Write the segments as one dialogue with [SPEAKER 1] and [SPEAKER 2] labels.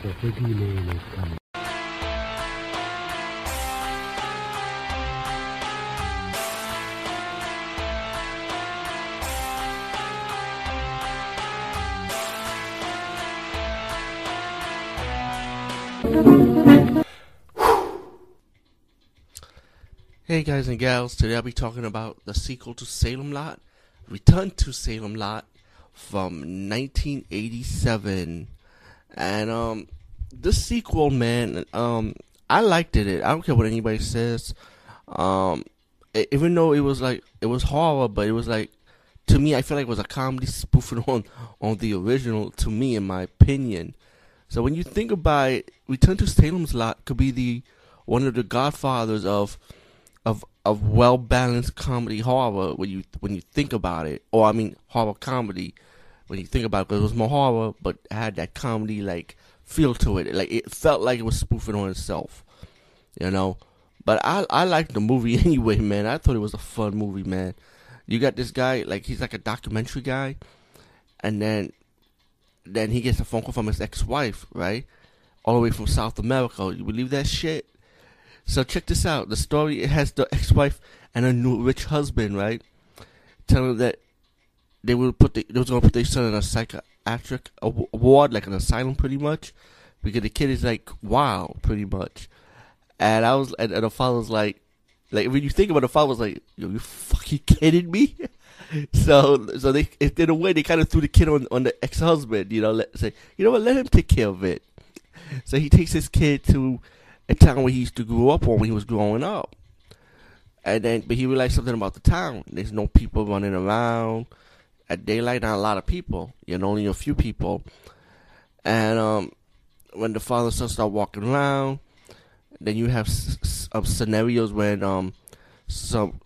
[SPEAKER 1] The is coming.
[SPEAKER 2] Hey guys and gals, today I'll be talking about the sequel to Salem Lot, Return to Salem Lot from 1987. And um this sequel, man, um I liked it. I don't care what anybody says. Um even though it was like it was horror, but it was like to me I feel like it was a comedy spoofing on on the original to me in my opinion. So when you think about it, Return to Salem's Lot could be the one of the godfathers of of of well balanced comedy horror when you when you think about it, or I mean horror comedy when you think about it, because it was more horror but had that comedy like feel to it. Like it felt like it was spoofing on itself, you know. But I I liked the movie anyway, man. I thought it was a fun movie, man. You got this guy like he's like a documentary guy, and then then he gets a phone call from his ex wife, right, all the way from South America. You believe that shit? So check this out. The story it has the ex-wife and a new rich husband, right? Telling that they will put the, they was gonna put their son in a psychiatric aw- ward, like an asylum, pretty much, because the kid is like wild, pretty much. And I was, and, and the father's like, like when you think about it, the father was like, "Yo, you fucking kidding me?" so, so they, in a way, they kind of threw the kid on on the ex-husband. You know, let say, you know what, let him take care of it. So he takes his kid to a town where he used to grow up on when he was growing up. And then, but he realized something about the town. There's no people running around at daylight. Not a lot of people. You know, only a few people. And um, when the father and son start walking around, then you have s- s- scenarios when um, some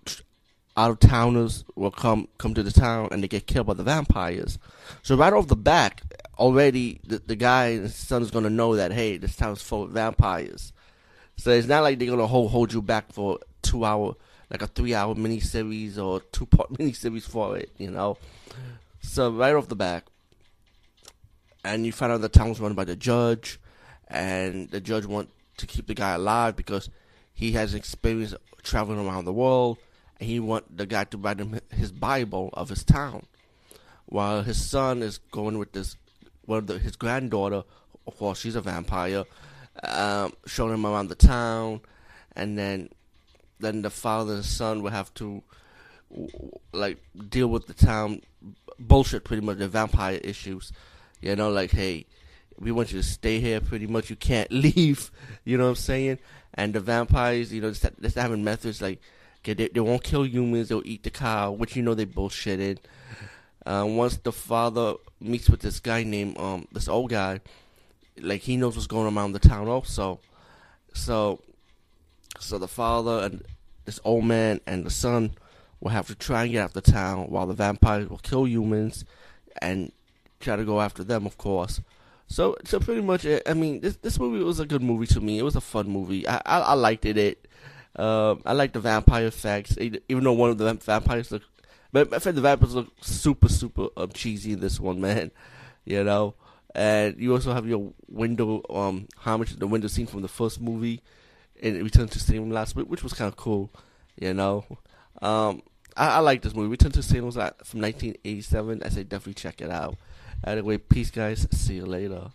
[SPEAKER 2] out of towners will come come to the town and they get killed by the vampires. So right off the back, already the, the guy and his son is gonna know that hey, this town's full of vampires. So it's not like they're gonna hold hold you back for two hour, like a three hour miniseries or two part miniseries for it, you know. So right off the back, and you find out the town was run by the judge, and the judge want to keep the guy alive because he has experience traveling around the world, and he want the guy to write him his Bible of his town, while his son is going with this one of the, his granddaughter. Of course, she's a vampire um, showing him around the town, and then then the father and son would have to like deal with the town bullshit, pretty much the vampire issues. You know, like hey, we want you to stay here. Pretty much, you can't leave. You know what I'm saying? And the vampires, you know, just having methods like okay, they, they won't kill humans; they'll eat the cow, which you know they bullshitted. Uh, once the father meets with this guy named um this old guy, like he knows what's going on around the town also. So so the father and this old man and the son will have to try and get out of the town while the vampires will kill humans and try to go after them of course. So so pretty much I mean this this movie was a good movie to me. It was a fun movie. I I, I liked it. It um, I like the vampire effects, even though one of the vampires look, but I think the vampires look super super um, cheesy in this one, man. You know, and you also have your window um homage to the window scene from the first movie in Return to Salem last week, which was kind of cool. You know, um, I, I like this movie. Return to Salem was from 1987. I say definitely check it out. Anyway, peace, guys. See you later.